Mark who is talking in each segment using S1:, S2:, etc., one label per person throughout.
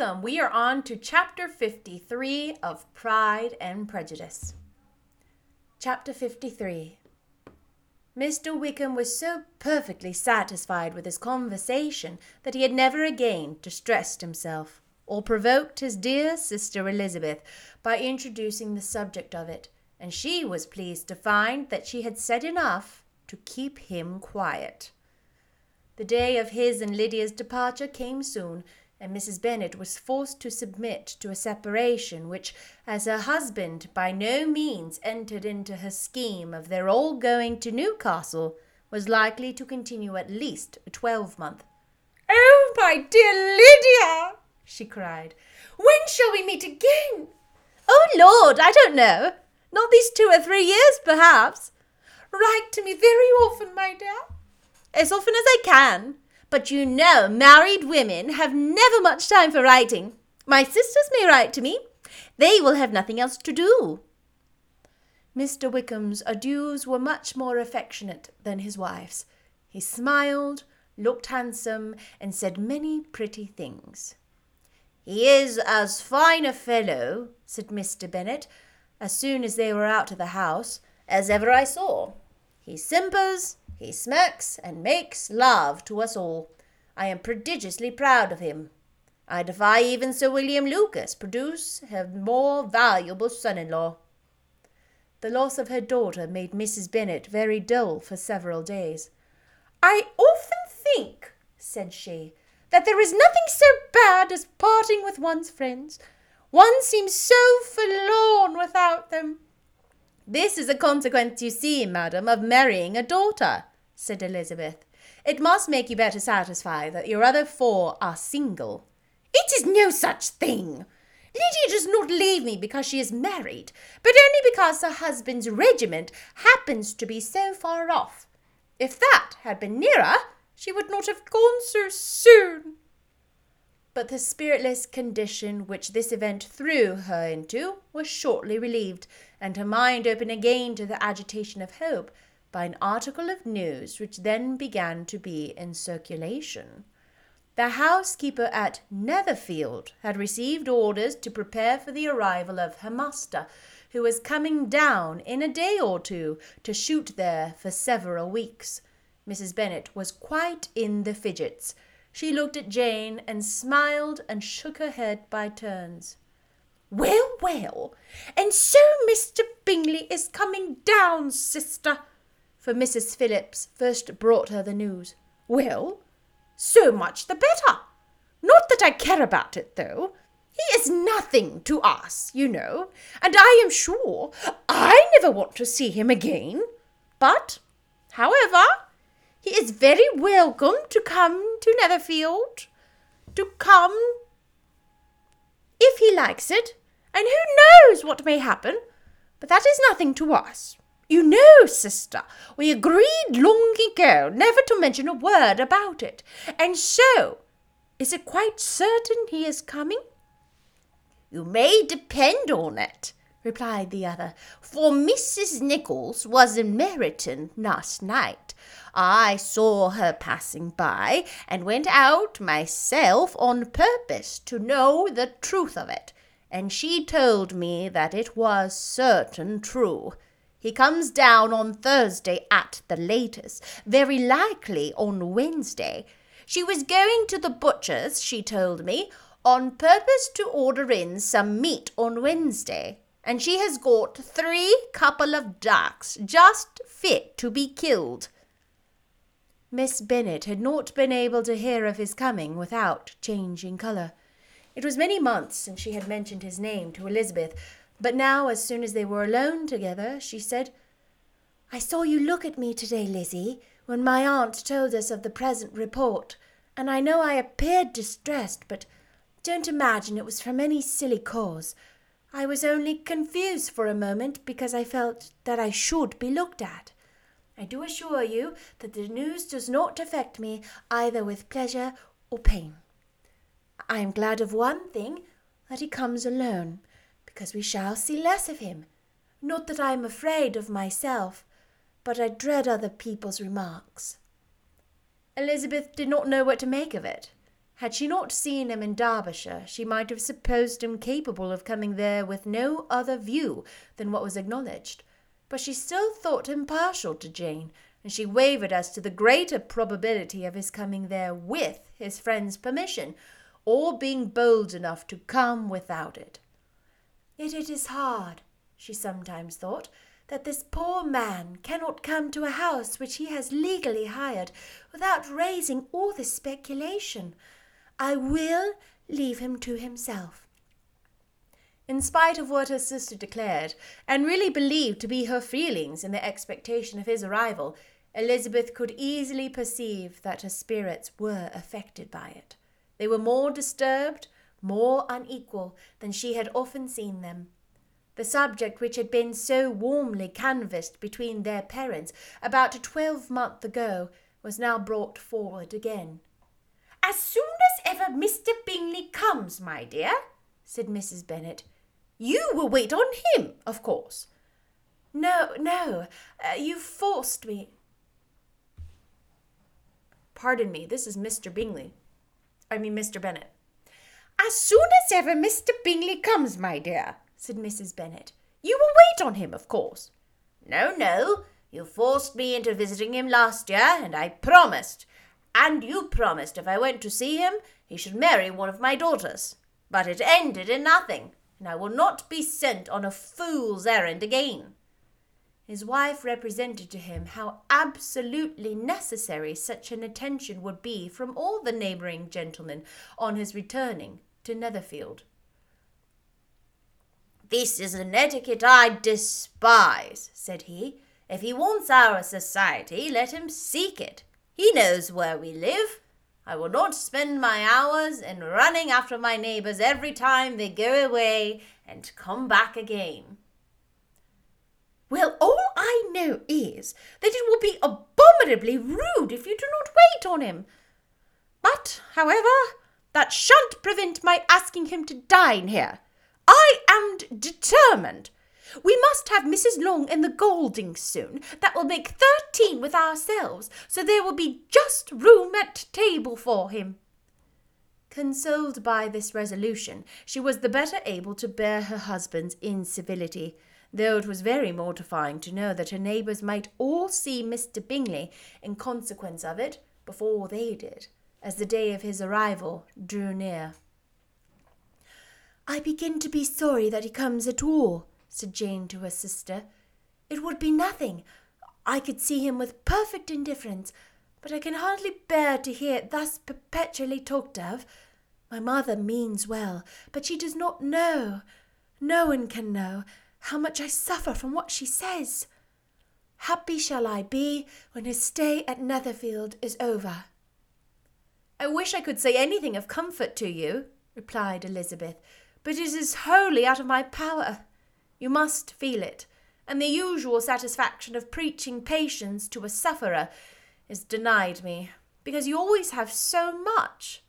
S1: welcome. We are on to chapter 53 of Pride and Prejudice. Chapter 53 Mr. Wickham was so perfectly satisfied with his conversation that he had never again distressed himself or provoked his dear sister Elizabeth by introducing the subject of it, and she was pleased to find that she had said enough to keep him quiet. The day of his and Lydia's departure came soon, and Mrs. Bennet was forced to submit to a separation which, as her husband by no means entered into her scheme of their all going to Newcastle, was likely to continue at least a twelvemonth.
S2: Oh, my dear Lydia, she cried, when shall we meet again?
S1: Oh, Lord, I don't know. Not these two or three years, perhaps.
S2: Write to me very often, my dear.
S1: As often as I can. But you know, married women have never much time for writing. My sisters may write to me. They will have nothing else to do. Mr. Wickham's adieus were much more affectionate than his wife's. He smiled, looked handsome, and said many pretty things. He is as fine a fellow, said Mr. Bennet, as soon as they were out of the house, as ever I saw. He simpers, he smirks and makes love to us all. I am prodigiously proud of him. I defy even Sir William Lucas produce a more valuable son-in-law. The loss of her daughter made Mrs. Bennet very dull for several days.
S2: I often think, said she, that there is nothing so bad as parting with one's friends. One seems so forlorn without them.
S1: This is a consequence, you see, madam, of marrying a daughter said Elizabeth. It must make you better satisfied that your other four are single.
S2: It is no such thing. Lydia does not leave me because she is married, but only because her husband's regiment happens to be so far off. If that had been nearer, she would not have gone so soon.
S1: But the spiritless condition which this event threw her into was shortly relieved, and her mind opened again to the agitation of hope by an article of news which then began to be in circulation. The housekeeper at Netherfield had received orders to prepare for the arrival of her master, who was coming down in a day or two to shoot there for several weeks. Mrs. Bennet was quite in the fidgets. She looked at Jane and smiled and shook her head by turns.
S2: Well, well, and so Mr. Bingley is coming down, sister,
S1: for Mrs. Phillips first brought her the news.
S2: Well, so much the better. Not that I care about it, though. He is nothing to us, you know, and I am sure I never want to see him again. But, however, he is very welcome to come to Netherfield, to come if he likes it, and who knows what may happen, but that is nothing to us. You know, sister, we agreed long ago never to mention a word about it. And so, is it quite certain he is coming?
S3: You may depend on it, replied the other, for Mrs. Nicholls was in Meryton last night. I saw her passing by, and went out myself on purpose to know the truth of it, and she told me that it was certain true. He comes down on Thursday at the latest, very likely on Wednesday. She was going to the butcher's, she told me, on purpose to order in some meat on Wednesday, and she has got three couple of ducks just fit to be killed.
S1: Miss Bennet had not been able to hear of his coming without changing colour. It was many months since she had mentioned his name to Elizabeth, but now, as soon as they were alone together, she said, I saw you look at me today, Lizzie, when my aunt told us of the present report, and I know I appeared distressed, but don't imagine it was from any silly cause. I was only confused for a moment because I felt that I should be looked at. I do assure you that the news does not affect me either with pleasure or pain. I am glad of one thing, that he comes alone because we shall see less of him. Not that I am afraid of myself, but I dread other people's remarks. Elizabeth did not know what to make of it. Had she not seen him in Derbyshire, she might have supposed him capable of coming there with no other view than what was acknowledged. But she still thought him partial to Jane, and she wavered as to the greater probability of his coming there with his friend's permission, or being bold enough to come without it. Yet it is hard, she sometimes thought, that this poor man cannot come to a house which he has legally hired without raising all this speculation. I will leave him to himself. In spite of what her sister declared, and really believed to be her feelings in the expectation of his arrival, Elizabeth could easily perceive that her spirits were affected by it. They were more disturbed, more unequal than she had often seen them. The subject which had been so warmly canvassed between their parents about a twelvemonth ago was now brought forward again.
S2: As soon as ever Mr. Bingley comes, my dear, said Mrs. Bennet, you will wait on him, of course.
S1: No, no, uh, you forced me. Pardon me, this is Mr. Bingley. I mean, Mr. Bennet.
S2: As soon as ever Mr. Bingley comes, my dear, said Mrs. Bennet, you will wait on him, of course.
S3: No, no, you forced me into visiting him last year, and I promised. And you promised if I went to see him, he should marry one of my daughters. But it ended in nothing and I will not be sent on a fool's errand again.
S1: His wife represented to him how absolutely necessary such an attention would be from all the neighbouring gentlemen on his returning to Netherfield.
S3: This is an etiquette I despise, said he. If he wants our society, let him seek it. He knows where we live. I will not spend my hours in running after my neighbors every time they go away and come back again.
S2: Well, all I know is that it will be abominably rude if you do not wait on him. But, however, that shan't prevent my asking him to dine here. I am determined. We must have Mrs. Long and the Gouldings soon. That will make thirteen with ourselves, so there will be just room at table for him.
S1: Consoled by this resolution, she was the better able to bear her husband's incivility, though it was very mortifying to know that her neighbours might all see Mr. Bingley in consequence of it before they did, as the day of his arrival drew near. I begin to be sorry that he comes at all, said Jane to her sister. It would be nothing. I could see him with perfect indifference, but I can hardly bear to hear it thus perpetually talked of. My mother means well, but she does not know, no one can know, how much I suffer from what she says. Happy shall I be when his stay at Netherfield is over. I wish I could say anything of comfort to you, replied Elizabeth, but it is wholly out of my power. You must feel it, and the usual satisfaction of preaching patience to a sufferer is denied me, because you always have so much.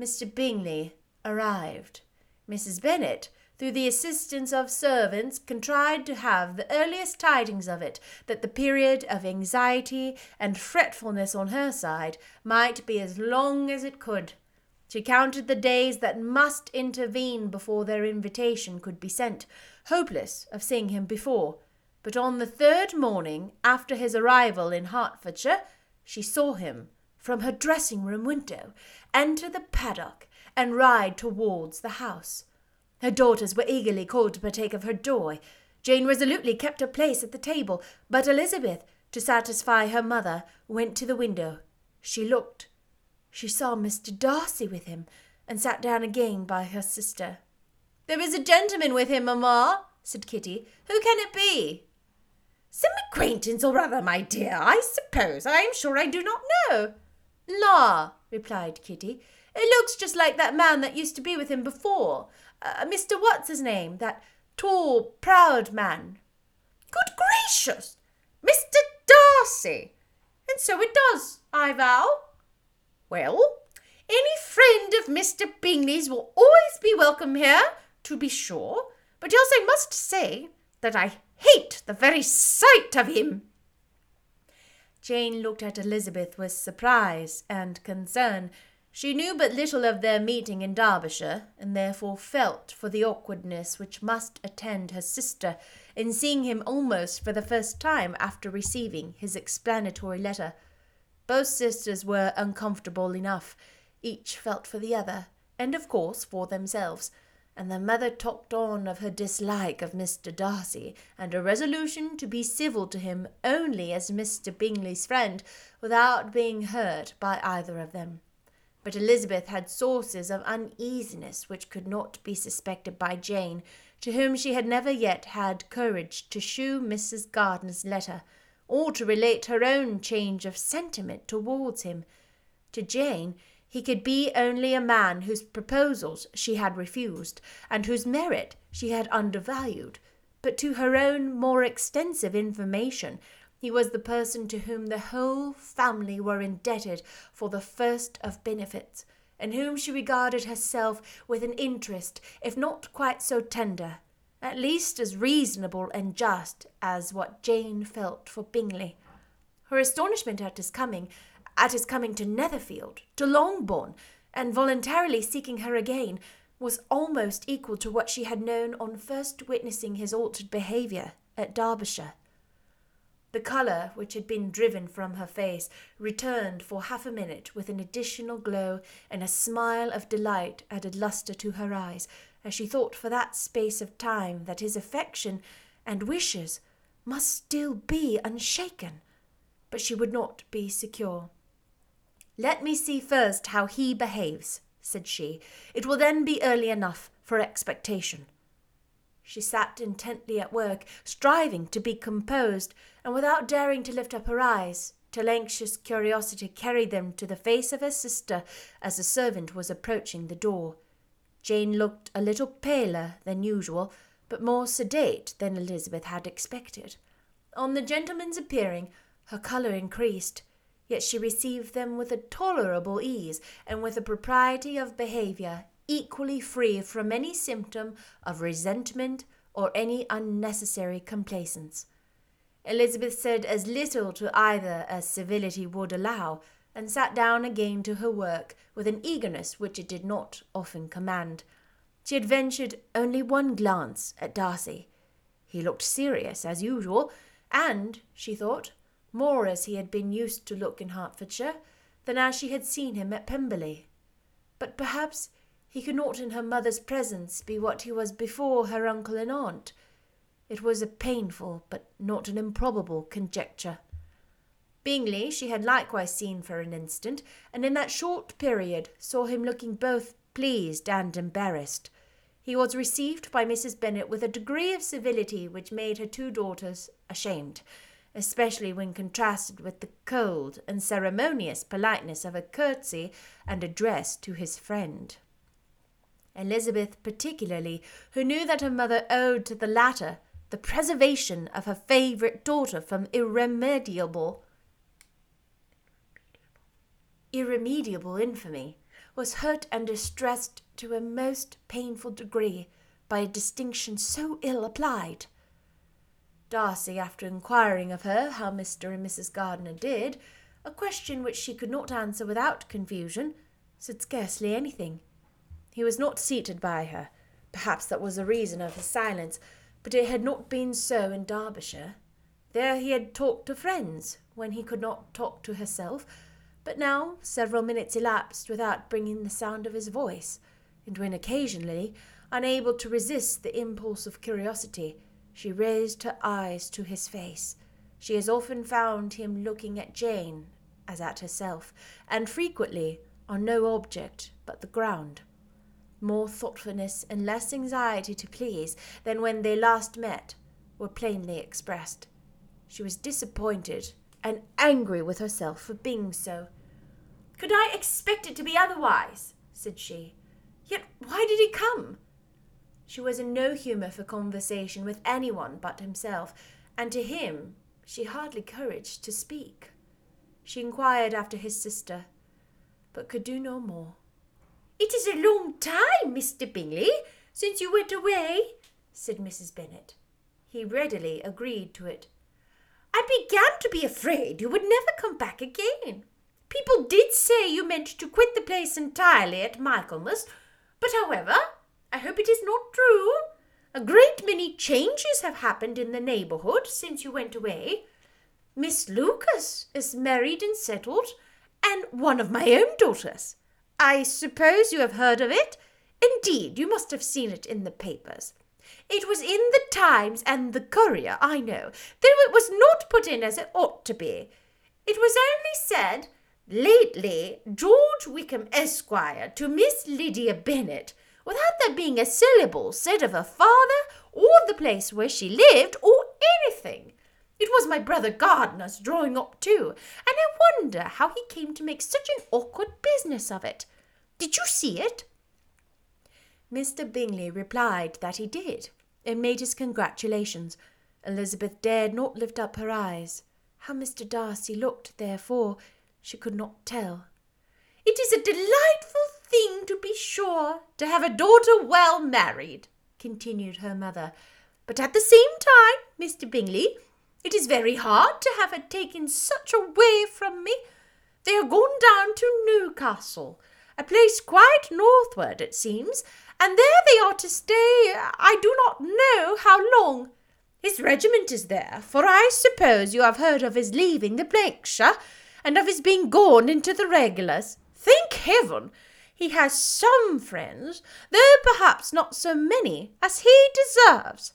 S1: Mr. Bingley arrived. Mrs. Bennet, through the assistance of servants, contrived to have the earliest tidings of it, that the period of anxiety and fretfulness on her side might be as long as it could. She counted the days that must intervene before their invitation could be sent, hopeless of seeing him before. But on the third morning after his arrival in Hertfordshire, she saw him, from her dressing room window, enter the paddock and ride towards the house. Her daughters were eagerly called to partake of her joy. Jane resolutely kept her place at the table, but Elizabeth, to satisfy her mother, went to the window. She looked she saw Mr. Darcy with him, and sat down again by her sister. There is a gentleman with him, mamma, said Kitty. Who can it be?
S2: Some acquaintance or other, my dear, I suppose. I am sure I do not know.
S1: La, replied Kitty. It looks just like that man that used to be with him before. Uh, Mr. What's his name? That tall, proud man.
S2: Good gracious! Mr. Darcy! And so it does, I vow. Well, any friend of Mr. Bingley's will always be welcome here, to be sure, but else I must say that I hate the very sight of him.
S1: Jane looked at Elizabeth with surprise and concern. She knew but little of their meeting in Derbyshire, and therefore felt for the awkwardness which must attend her sister in seeing him almost for the first time after receiving his explanatory letter. Both sisters were uncomfortable enough. Each felt for the other, and of course for themselves and the mother talked on of her dislike of Mr. Darcy, and her resolution to be civil to him only as Mr. Bingley's friend, without being hurt by either of them. But Elizabeth had sources of uneasiness which could not be suspected by Jane, to whom she had never yet had courage to shew Mrs. Gardiner's letter, or to relate her own change of sentiment towards him. To Jane he could be only a man whose proposals she had refused, and whose merit she had undervalued. But to her own more extensive information, he was the person to whom the whole family were indebted for the first of benefits, and whom she regarded herself with an interest, if not quite so tender, at least as reasonable and just as what Jane felt for Bingley. Her astonishment at his coming at his coming to Netherfield, to Longbourn, and voluntarily seeking her again, was almost equal to what she had known on first witnessing his altered behaviour at Derbyshire. The colour which had been driven from her face returned for half a minute with an additional glow, and a smile of delight added lustre to her eyes, as she thought for that space of time that his affection and wishes must still be unshaken. But she would not be secure. Let me see first how he behaves, said she. It will then be early enough for expectation. She sat intently at work, striving to be composed, and without daring to lift up her eyes, till anxious curiosity carried them to the face of her sister as the servant was approaching the door. Jane looked a little paler than usual, but more sedate than Elizabeth had expected. On the gentleman's appearing, her colour increased yet she received them with a tolerable ease and with a propriety of behaviour equally free from any symptom of resentment or any unnecessary complaisance. Elizabeth said as little to either as civility would allow, and sat down again to her work with an eagerness which it did not often command. She had ventured only one glance at Darcy. He looked serious as usual, and, she thought, more as he had been used to look in Hertfordshire than as she had seen him at Pemberley. But perhaps he could not in her mother's presence be what he was before her uncle and aunt. It was a painful but not an improbable conjecture. Bingley she had likewise seen for an instant, and in that short period saw him looking both pleased and embarrassed. He was received by Mrs. Bennet with a degree of civility which made her two daughters ashamed especially when contrasted with the cold and ceremonious politeness of a curtsy and address to his friend. Elizabeth, particularly, who knew that her mother owed to the latter the preservation of her favourite daughter from irremediable irremediable infamy, was hurt and distressed to a most painful degree by a distinction so ill applied. Darcy, after inquiring of her how Mr. and Mrs. Gardiner did, a question which she could not answer without confusion, said scarcely anything. He was not seated by her. Perhaps that was the reason of his silence, but it had not been so in Derbyshire. There he had talked to friends when he could not talk to herself, but now several minutes elapsed without bringing the sound of his voice, and when occasionally, unable to resist the impulse of curiosity, she raised her eyes to his face. She has often found him looking at Jane as at herself, and frequently on no object but the ground. More thoughtfulness and less anxiety to please than when they last met were plainly expressed. She was disappointed and angry with herself for being so. Could I expect it to be otherwise? said she. Yet why did he come? She was in no humour for conversation with anyone but himself, and to him she hardly courage to speak. She inquired after his sister, but could do no more. It is a long time, Mr. Bingley, since you went away, said Mrs. Bennet. He readily agreed to it. I began to be afraid you would never come back again.
S2: People did say you meant to quit the place entirely at Michaelmas, but however, I hope it is not true. A great many changes have happened in the neighbourhood since you went away. Miss Lucas is married and settled, and one of my own daughters. I suppose you have heard of it? Indeed, you must have seen it in the papers. It was in the Times and the Courier, I know, though it was not put in as it ought to be. It was only said, Lately, George Wickham, Esquire, to Miss Lydia Bennet, without there being a syllable said of her father, or the place where she lived, or anything. It was my brother Gardiner's drawing up too, and I wonder how he came to make such an awkward business of it. Did you see it?
S1: Mr. Bingley replied that he did, and made his congratulations. Elizabeth dared not lift up her eyes. How Mr. Darcy looked, therefore, she could not tell.
S2: It is a delightful thing, to be sure, to have a daughter well married, continued her mother. But at the same time, Mr. Bingley, it is very hard to have her taken such away from me. They are gone down to Newcastle, a place quite northward, it seems, and there they are to stay I do not know how long. His regiment is there, for I suppose you have heard of his leaving the Lancashire, and of his being gone into the regulars. Thank heaven! He has some friends, though perhaps not so many as he deserves.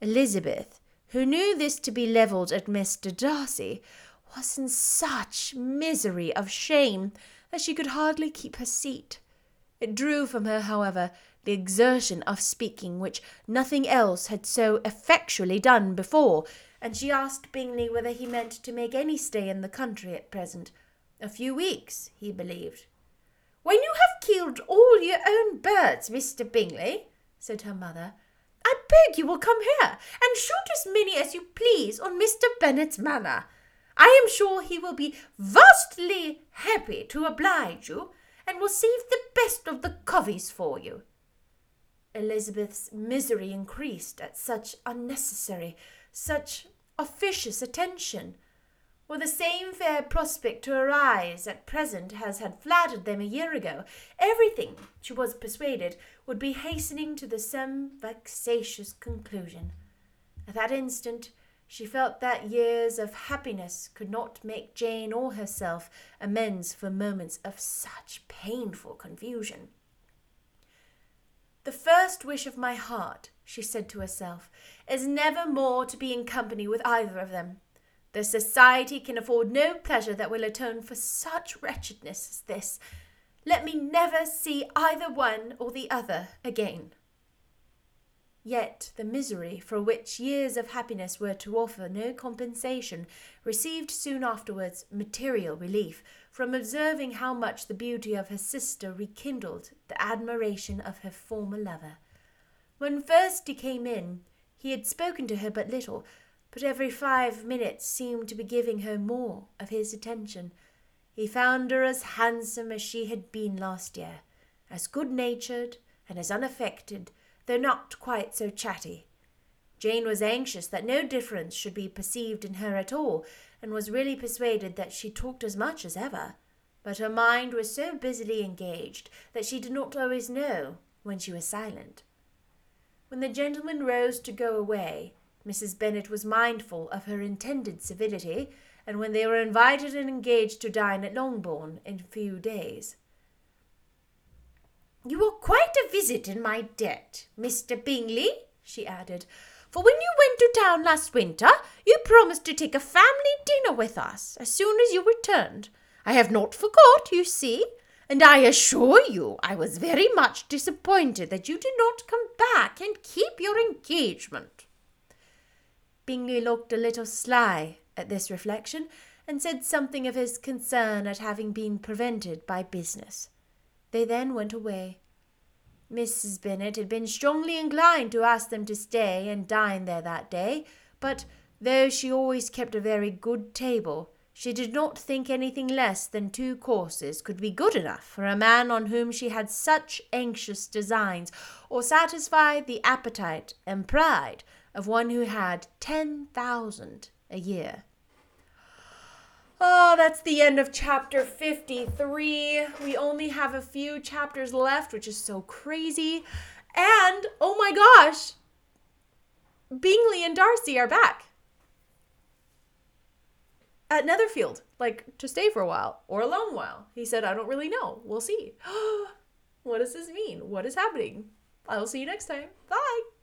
S1: Elizabeth, who knew this to be levelled at Mr. Darcy, was in such misery of shame that she could hardly keep her seat. It drew from her, however, the exertion of speaking which nothing else had so effectually done before, and she asked Bingley whether he meant to make any stay in the country at present. A few weeks, he believed.
S2: When you have killed all your own birds, Mr. Bingley, said her mother, I beg you will come here and shoot as many as you please on Mr. Bennet's manor. I am sure he will be vastly happy to oblige you, and will save the best of the coveys for you.
S1: Elizabeth's misery increased at such unnecessary, such officious attention. Were the same fair prospect to arise at present as had flattered them a year ago, everything, she was persuaded, would be hastening to the same vexatious conclusion. At that instant, she felt that years of happiness could not make Jane or herself amends for moments of such painful confusion. The first wish of my heart, she said to herself, is never more to be in company with either of them. The society can afford no pleasure that will atone for such wretchedness as this. Let me never see either one or the other again. Yet the misery for which years of happiness were to offer no compensation received soon afterwards material relief from observing how much the beauty of her sister rekindled the admiration of her former lover. When first he came in, he had spoken to her but little, but every five minutes seemed to be giving her more of his attention. He found her as handsome as she had been last year, as good natured and as unaffected though not quite so chatty. Jane was anxious that no difference should be perceived in her at all, and was really persuaded that she talked as much as ever. But her mind was so busily engaged that she did not always know when she was silent. When the gentleman rose to go away, Mrs. Bennet was mindful of her intended civility, and when they were invited and engaged to dine at Longbourn in a few days,
S2: you are quite a visit in my debt, Mr. Bingley, she added, for when you went to town last winter, you promised to take a family dinner with us as soon as you returned. I have not forgot, you see, and I assure you I was very much disappointed that you did not come back and keep your engagement.
S1: Bingley looked a little sly at this reflection, and said something of his concern at having been prevented by business. They then went away. Mrs. Bennet had been strongly inclined to ask them to stay and dine there that day, but though she always kept a very good table, she did not think anything less than two courses could be good enough for a man on whom she had such anxious designs, or satisfy the appetite and pride of one who had ten thousand a year.
S2: Oh, that's the end of chapter 53. We only have a few chapters left, which is so crazy. And oh my gosh, Bingley and Darcy are back at Netherfield, like to stay for a while or a long while. He said, I don't really know. We'll see. what does this mean? What is happening? I will see you next time. Bye.